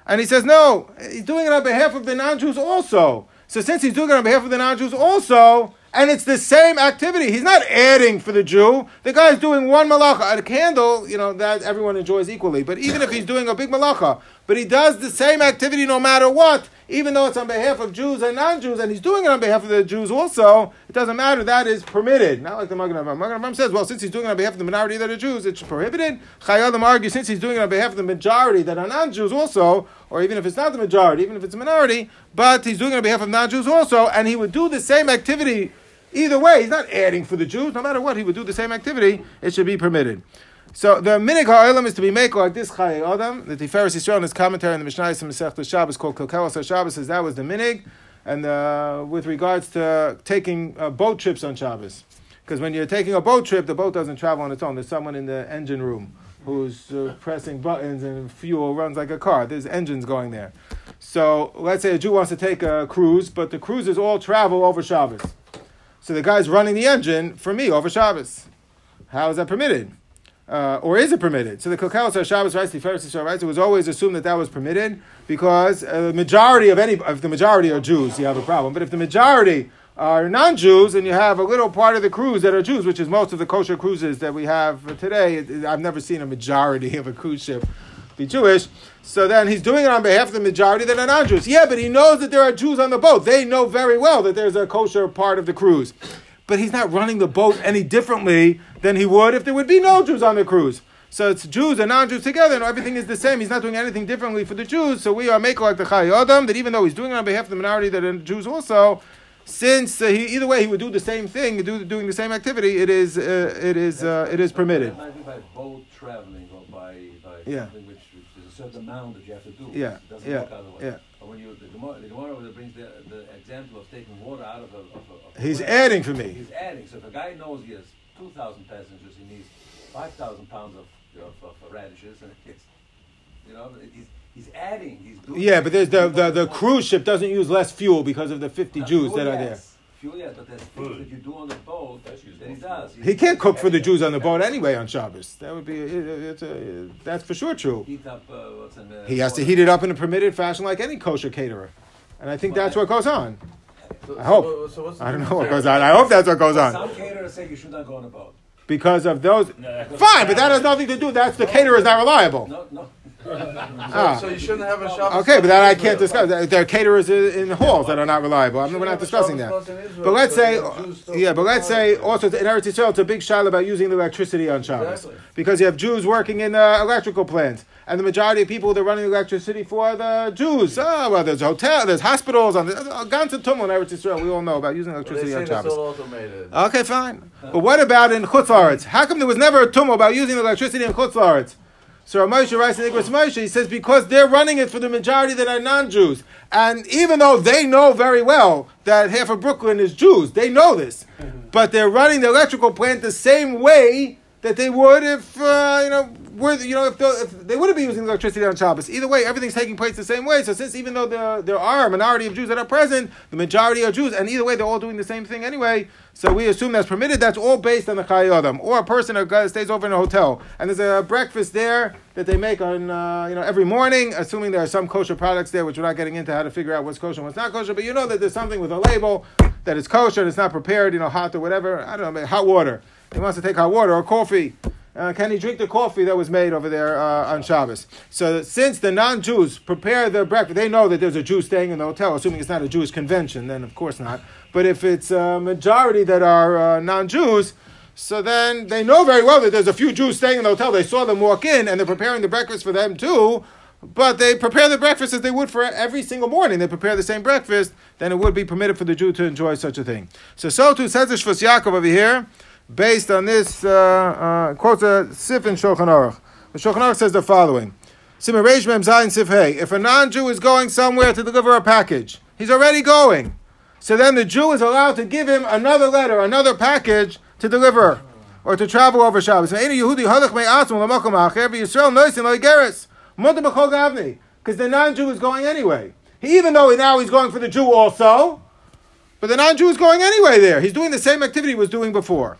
S1: And he says, no, he's doing it on behalf of the non-Jews also. So since he's doing it on behalf of the non-Jews also, and it's the same activity. He's not adding for the Jew. The guy's doing one malacha. A candle, you know, that everyone enjoys equally. But even if he's doing a big malacha, but he does the same activity no matter what, even though it's on behalf of Jews and non-Jews, and he's doing it on behalf of the Jews also, it doesn't matter. That is permitted. Not like the Magen Avraham. Magen Avraham says, well, since he's doing it on behalf of the minority that are Jews, it's prohibited. Chayei Adam argues, since he's doing it on behalf of the majority that are non-Jews also, or even if it's not the majority, even if it's a minority, but he's doing it on behalf of non-Jews also, and he would do the same activity Either way, he's not adding for the Jews. No matter what, he would do the same activity. It should be permitted. So the minig ha'olam is to be made like this Chaye Adam. The Tiferes Yisrael in his commentary on the Mishnah Masech Shabbos called Kilkelos Shabbos says that was the minig. And uh, with regards to taking uh, boat trips on Shabbos, because when you're taking a boat trip, the boat doesn't travel on its own. There's someone in the engine room who's uh, pressing buttons and fuel runs like a car. There's engines going there. So let's say a Jew wants to take a cruise, but the cruises all travel over Shabbos. So the guy's running the engine for me over Shabbos. How is that permitted? Uh, or is it permitted? So the Kalkeles Shabbos writes, the Tiferes writes, it was always assumed that that was permitted because uh, the majority of any, if the majority are Jews, you have a problem. But if the majority are non-Jews and you have a little part of the crews that are Jews, which is most of the kosher cruises that we have today, I've never seen a majority of a cruise ship be Jewish. So then he's doing it on behalf of the majority that are non Jews. Yeah, but he knows that there are Jews on the boat. They know very well that there's a kosher part of the cruise. But he's not running the boat any differently than he would if there would be no Jews on the cruise. So it's Jews and non-Jews together, and everything is the same. He's not doing anything differently for the Jews. So we are making like the Chai Adam, that even though he's doing it on behalf of the minority that are Jews also, since uh, he, either way he would do the same thing, do, doing the same activity, it is uh, it is uh, it is permitted.
S6: Might by boat traveling or by, by
S1: Yeah.
S6: something which, which is a certain amount that you have to do.
S1: Yeah,
S6: It doesn't
S1: yeah,
S6: work otherwise.
S1: yeah.
S6: But when you, the Gemara, the Gemara brings the, the example of taking water out of a, of a
S1: He's
S6: well,
S1: adding for me.
S6: He's adding. So if a guy knows he has 2,000 passengers, he needs 5,000 pounds of, of, of radishes, and it's, you know, he's, he's adding. He's doing
S1: Yeah, but there's the, the, the cruise ship doesn't use less fuel because of the 50
S6: Now,
S1: Jews
S6: fuel,
S1: that are there.
S6: yes. Fuel, yes, but there's things that you do on the boat that
S4: use
S6: he
S4: more
S6: does.
S1: He can't cook for the Jews on the boat anyway on Shabbos. That would be it, it's a, that's for sure true.
S6: Heat up, uh, what's in the
S1: He has to heat it up in a permitted fashion like any kosher caterer. And I think that's what goes on.
S2: So,
S1: I hope.
S2: So, so what's the
S1: I don't know what goes on. I hope that's what goes on.
S6: Some caterers say you should not go on a boat.
S1: Because of those.
S3: No,
S1: Fine, but that has nothing to do. That's the caterer is not reliable.
S6: No, no.
S1: Ah.
S2: So you shouldn't have a Shabbos
S1: Okay, but that I can't
S2: Israel.
S1: discuss. There are caterers in halls that are not reliable. I mean, we're not discussing that. But let's say, yeah, but let's say also in Eretz Yisrael, it's a big shiloh about using the electricity on Shabbos.
S2: Exactly.
S1: Because you have Jews working in uh, electrical plants. And the majority of people, they're running electricity for the Jews. Oh, well, there's hotel, there's hospitals, on the and Tumul in Eretz Yisrael. We all know about using electricity on Shabbos. Okay, fine. But what about in Chutz? How come there was never a tumult about using electricity in Chutz? So Moshe writes in Igros Moshe, he says, because they're running it for the majority that are non-Jews. And even though they know very well that half of Brooklyn is Jews, they know this. But they're running the electrical plant the same way that they would if, uh, you know, were, you know, if, the, if they wouldn't be using electricity on Shabbos. Either way, everything's taking place the same way. So since even though there, there are a minority of Jews that are present, the majority are Jews, and either way, they're all doing the same thing anyway. So we assume that's permitted. That's all based on the Chai Adam. Or a person who stays over in a hotel, and there's a breakfast there that they make on, uh, you know, every morning, assuming there are some kosher products there, which we're not getting into how to figure out what's kosher and what's not kosher, but you know that there's something with a label that is kosher, and it's not prepared, you know, hot or whatever. I don't know, hot water. He wants to take hot water or coffee. Uh, can he drink the coffee that was made over there uh, on Shabbos? So since the non-Jews prepare their breakfast, they know that there's a Jew staying in the hotel, assuming it's not a Jewish convention, then of course not. But if it's a majority that are uh, non-Jews, so then they know very well that there's a few Jews staying in the hotel. They saw them walk in, and they're preparing the breakfast for them too. But they prepare the breakfast as they would for every single morning. They prepare the same breakfast, then it would be permitted for the Jew to enjoy such a thing. So, so too says the Shvus Yaakov over here, based on this, uh, uh, quotes a Sif in Shulchan Aruch. The Shulchan Aruch says the following. If a non-Jew is going somewhere to deliver a package, he's already going. So then the Jew is allowed to give him another letter, another package to deliver or to travel over Shabbos. Because the non-Jew is going anyway. He, even though now he's going for the Jew also, but the non-Jew is going anyway there. He's doing the same activity he was doing before.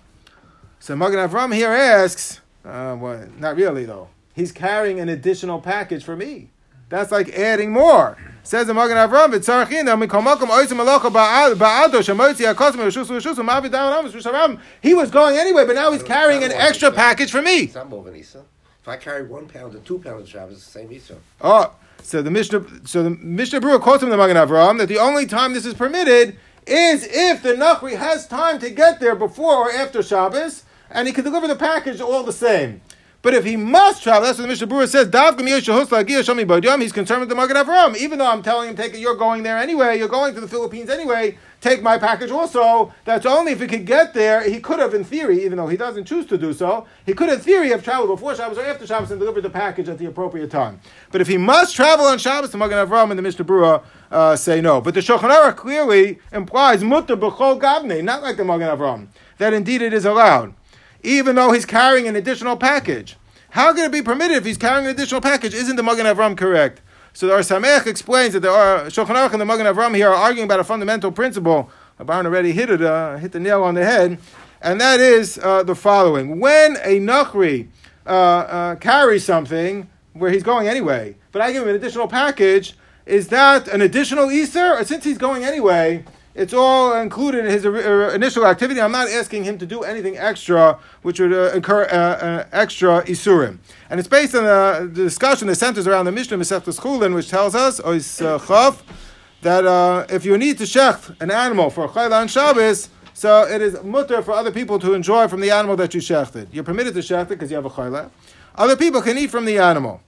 S1: So Magen Avram here asks, uh, well, not really though. He's carrying an additional package for me. That's like adding more. Says the Magen Avram, "V'tzarachin mikol makom oisim malacha ba'ad- ba'ado shemotzi hakosim v'shusu v'shusu ma'avid da'am amos v'sharam." He was going anyway, but now he's carrying an extra package for me.
S7: If I carry one pound or two pounds of Shabbos, it's the same Isa.
S1: Oh, so the Mishnah, so the Mishnah Berurah quotes him the Magen Avram that the only time this is permitted is if the Nachri has time to get there before or after Shabbos, and he can deliver the package all the same. But if he must travel, that's what the Mishnah Berurah says. He's concerned with the Magen Avram, even though I'm telling him, "Take it, you're going there anyway. You're going to the Philippines anyway. Take my package also." That's only if he could get there. He could have, in theory, even though he doesn't choose to do so, he could, in theory, have traveled before Shabbos or after Shabbos and delivered the package at the appropriate time. But if he must travel on Shabbos, the Magen Avram and the Mishnah Berurah uh, say no. But the Shulchan clearly implies mutter b'chol gavne, not like the Magen Avram, that indeed it is allowed, even though he's carrying an additional package. How can it be permitted if he's carrying an additional package? Isn't the Magen Avram correct? So the Ohr Sameach explains that the Ar Shulchan Aruch and the Magen Avram here are arguing about a fundamental principle. Baron already hit it, uh, hit the nail on the head, and that is uh, the following: When a Nachri uh, uh, carries something where he's going anyway, but I give him an additional package, is that an additional Isser? Or since he's going anyway, it's all included in his uh, initial activity. I'm not asking him to do anything extra, which would uh, incur uh, uh, extra isurim. And it's based on the, discussion that centers around the Mishnah Masechtas Chulin, which tells us, Ois uh, Chav, that uh, if you need to shecht an animal for a chayla on Shabbos, so it is mutter for other people to enjoy from the animal that you shechted. You're permitted to shecht it because you have a chayla. other people can eat from the animal.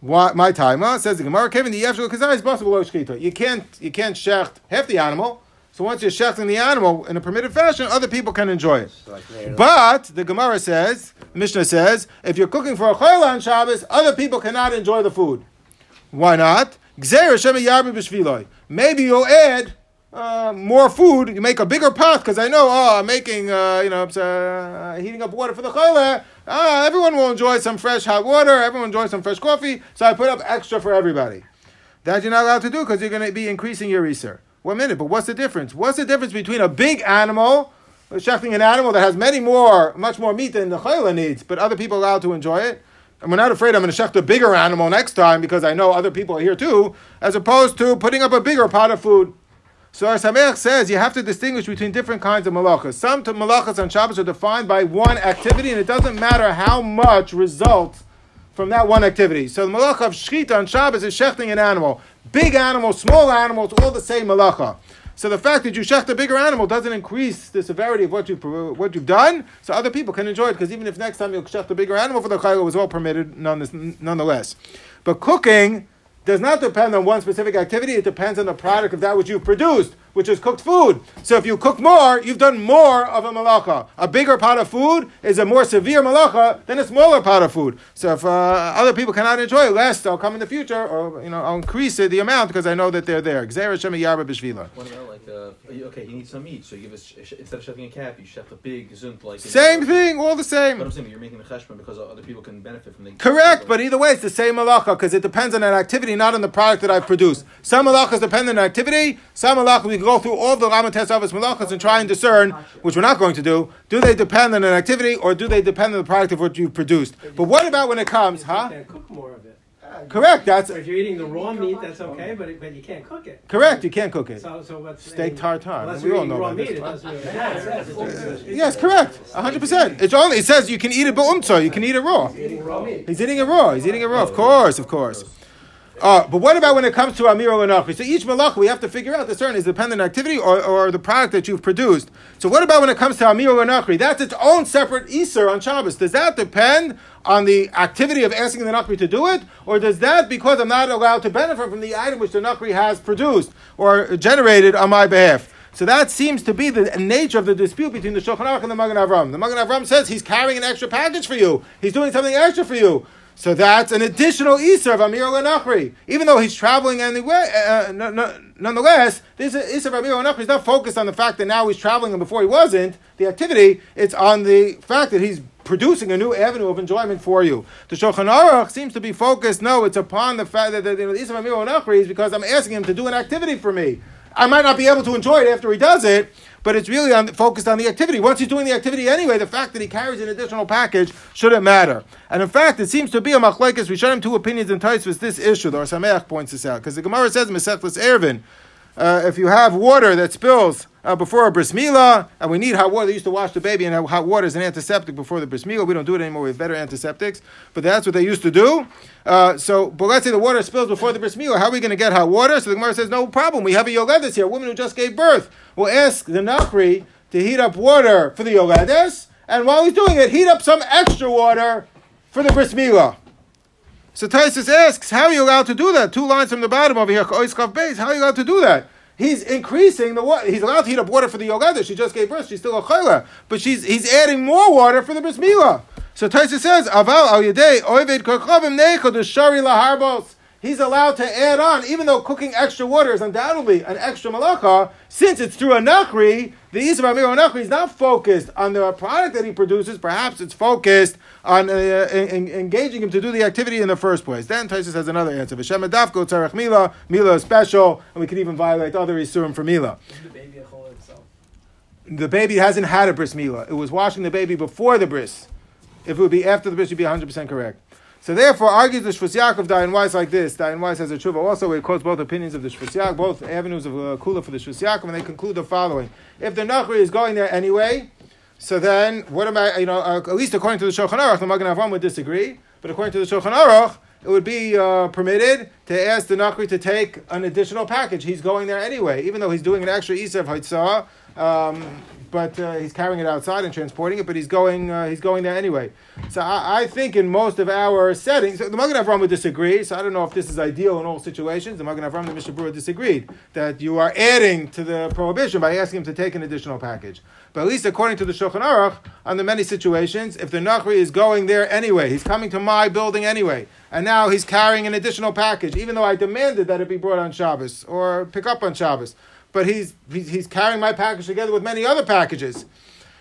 S1: Why, my time, well, says the Gemara, Kevin, the Yevshel Kazai is possible. You can't, you can't shecht half the animal. So once you're shechting the animal in a permitted fashion, other people can enjoy it.
S7: Like.
S1: But the Gemara says, the Mishnah says, if you're cooking for a chayla on Shabbos, other people cannot enjoy the food. Why not? Gzeir Shem Yarbi b'shviloi. Maybe you'll add uh, more food. You make a bigger pot because I know. Oh, I'm making. Uh, you know, I'm uh, heating up water for the chayla. Ah, everyone will enjoy some fresh hot water. Everyone will enjoy some fresh coffee. So I put up extra for everybody. That you're not allowed to do because you're going to be increasing your reser. One minute, but what's the difference? What's the difference between a big animal, shechting an animal that has many more, much more meat than the chayla needs, but other people allowed to enjoy it? And we're not afraid I'm going to shecht a bigger animal next time because I know other people are here too, as opposed to putting up a bigger pot of food. So Ohr Sameach says you have to distinguish between different kinds of malachas. Some malachas on Shabbos are defined by one activity, and it doesn't matter how much results from that one activity. So the malacha of shechita on Shabbos is shechting an animal. Big animals, small animals, all the same malacha. So the fact that you shecht a bigger animal doesn't increase the severity of what you've, what you've done, so other people can enjoy it, because even if next time you shecht a bigger animal for the chayla, it was all permitted nonetheless. But cooking does not depend on one specific activity, it depends on the product of that which you've produced which is cooked food. So if you cook more, you've done more of a malacha. A bigger pot of food is a more severe malacha than a smaller pot of food. So if uh, other people cannot enjoy less, I'll come in the future, or you know, I'll increase the amount because I know that they're there.
S8: Like uh, okay, he needs some meat, so you give us instead of shoving a cap, you shove a big zunt like.
S1: Same thing, all the same.
S8: But I'm saying you're making the cheshbon because other people can benefit from the.
S1: Correct, but either way, it's the same malacha because it depends on an activity, not on the product that I've produced. Some malachas depend on activity. Some malachas we can go through all the Lamates Avos malachas and try and discern, which we're not going to do. Do they depend on an activity or do they depend on the product of what you've produced? But what about when it comes, huh?
S3: You can't cook more of it.
S1: Correct. That's
S3: So if you're eating the raw meat, that's okay, but, it, but you can't cook it.
S1: correct. You can't cook it.
S3: So, so what's
S1: Steak tartare.
S3: Unless
S1: We all know
S3: raw
S1: about
S3: meat,
S1: this.
S3: it doesn't really matter.
S1: Yes, correct. hundred percent. It's only it says you can eat it but beumtza. You can eat it raw.
S3: Eating raw meat.
S1: He's eating it raw. He's eating it raw. Of course, of course. Uh, but what about when it comes to Amir or Nachri? So each malach we have to figure out the certain is dependent activity or, or the product that you've produced. So what about when it comes to Amir or Nachri? That's its own separate Isser on Shabbos. Does that depend on the activity of asking the Nachri to do it? Or does that, because I'm not allowed to benefit from the item which the Nachri has produced or generated on my behalf? So that seems to be the nature of the dispute between the Shulchan Aruch and the Magen Avram. The Magen Avram says he's carrying an extra package for you. He's doing something extra for you. So that's an additional Isser of Amir Nachri. Even though he's traveling anyway, uh, no, no, nonetheless, this Isser of Amir Nachri is not focused on the fact that now he's traveling and before he wasn't, the activity, it's on the fact that he's producing a new avenue of enjoyment for you. The Shulchan Aruch seems to be focused, no, it's upon the fact that the, of Amir Nachri is because I'm asking him to do an activity for me. I might not be able to enjoy it after he does it, but it's really on, focused on the activity. Once he's doing the activity anyway, the fact that he carries an additional package shouldn't matter. And in fact, it seems to be a machlekes. We showed him two opinions in Tosfos this issue. The Sameach points this out because the Gemara says Mesechlis Eruvin. Uh, if you have water that spills uh, before a bris and we need hot water, they used to wash the baby and hot water is an antiseptic before the bris. We don't do it anymore. We have better antiseptics, but that's what they used to do. Uh, so, but let's say the water spills before the bris. How are we going to get hot water? So the Gemara says, no problem. We have a yoledes here, a woman who just gave birth. We'll ask the nachri to heat up water for the yoledes, and while he's doing it, heat up some extra water for the bris. So Tosfos asks, how are you allowed to do that? Two lines from the bottom over here. How are you allowed to do that? He's increasing the water. He's allowed to heat up water for the yoledes. She just gave birth. She's still a chayla, but she's he's adding more water for the bris milah. So Taisa says, "Aval al yedei oived kochavim neichod shari laharbos." He's allowed to add on, even though cooking extra water is undoubtedly an extra malacha. Since it's through a nachri, the Yisrael Amir nachri is not focused on the product that he produces. Perhaps it's focused on uh, en- engaging him to do the activity in the first place. Then Tosfos has another answer. V'shem adafko tzarech mila. Mila is special, and we can even violate other isurim for mila.
S3: The baby a chol itself.
S1: The baby hasn't had a bris mila. It was washing the baby before the bris. If it would be after the bris, you'd be 100% correct. So therefore, argues the Shvus Yaakov Dayan Weiss like this. Dayan Weiss has a tshuva also he quotes both opinions of the Shvus Yaakov, both avenues of uh, kula for the Shvus Yaakov, and they conclude the following: If the Nachri is going there anyway, so then what am I? You know, uh, at least according to the Shulchan Aruch, the Magen Avram would disagree, but according to the Shulchan Aruch, it would be uh, permitted to ask the Nachri to take an additional package. He's going there anyway, even though he's doing an extra Isur Hotza'ah. Um, but uh, he's carrying it outside and transporting it, but he's going uh, he's going there anyway. So I, I think in most of our settings, the Magen Avram would disagree. So I don't know if this is ideal in all situations. The Magen Avram, the Mishnah Berurah disagreed that you are adding to the prohibition by asking him to take an additional package. But at least according to the Shulchan Aruch, under many situations, if the Nachri is going there anyway, he's coming to my building anyway, and now he's carrying an additional package, even though I demanded that it be brought on Shabbos or pick up on Shabbos. But he's, he's, carrying my package together with many other packages.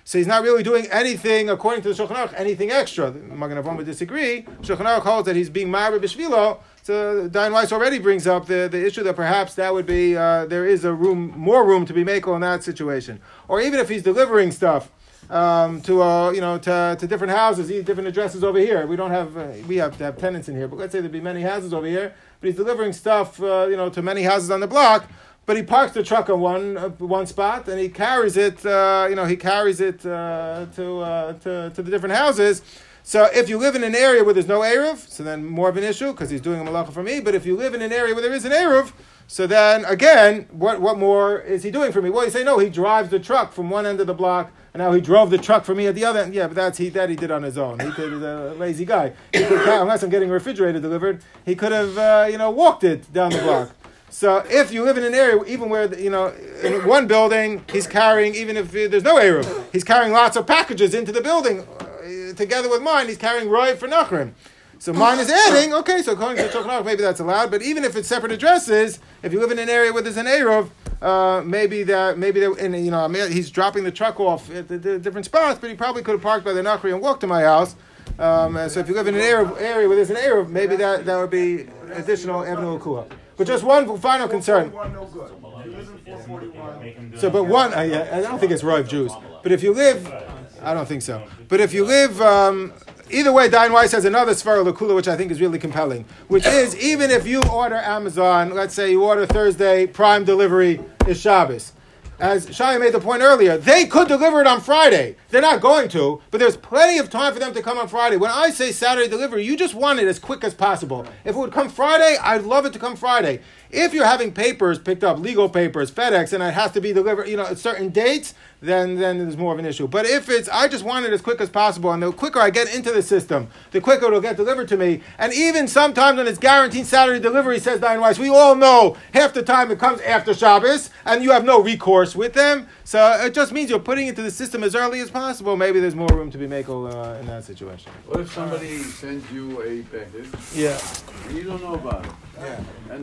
S1: So he's not really doing anything, according to the Shulchan Aruch, anything extra. Magen Avram would disagree. Shulchan Aruch holds that he's being Ma'ara B'Shvilo. So Dayan Weiss already brings up the, the issue that perhaps that would be, uh, there is a room, more room to be makel in that situation. Or even if he's delivering stuff um, to, uh, you know, to, to different houses, different addresses over here. We don't have, uh, we have to have tenants in here, but let's say there'd be many houses over here, but he's delivering stuff, uh, you know, to many houses on the block. But he parks the truck on one uh, one spot and he carries it. Uh, you know, he carries it uh, to, to to the different houses. So if you live in an area where there's no eruv, so then more of an issue because he's doing a malacha for me. But if you live in an area where there is an eruv, so then again, what what more is he doing for me? Well, you say no, he drives the truck from one end of the block, and now he drove the truck for me at the other end. Yeah, but that's he that he did on his own. He could he's a lazy guy. Could, unless I'm getting a refrigerator delivered, he could have uh, you know walked it down the block. So if you live in an area, even where you know in one building, he's carrying even if there's no eruv, he's carrying lots of packages into the building uh, together with mine. He's carrying roy for nachrim. So mine is adding. Okay, so according to Shulchan maybe that's allowed. But even if it's separate addresses, if you live in an area where there's an eruv, uh, maybe that maybe that, and you know he's dropping the truck off at the, the different spots, but he probably could have parked by the nachri and walked to my house. Um, so if you live in an area, area where there's an eruv, maybe that, that would be additional avenue kuah. But just one final concern. So, but one, yeah, I don't think it's Roiv Jews. But if you live, I don't think so. But if you live, um, either way, Dayan Weiss has another Sfara Lakula, which I think is really compelling, which is even if you order Amazon, let's say you order Thursday, Prime delivery is Shabbos. As Shai made the point earlier, they could deliver it on Friday. They're not going to, but there's plenty of time for them to come on Friday. When I say Saturday delivery, you just want it as quick as possible. If it would come Friday, I'd love it to come Friday. If you're having papers picked up, legal papers, FedEx, and it has to be delivered, you know, at certain dates, then then there's more of an issue. But if it's, I just want it as quick as possible, and the quicker I get into the system, the quicker it'll get delivered to me. And even sometimes when it's guaranteed Saturday delivery, says Dayan Weiss, we all know half the time it comes after Shabbos, and you have no recourse with them. So it just means you're putting it to the system as early as possible. Maybe there's more room to be made uh, in that situation.
S2: What if somebody sends you a package
S1: Yeah.
S2: you don't know about it?
S5: Yeah.
S2: And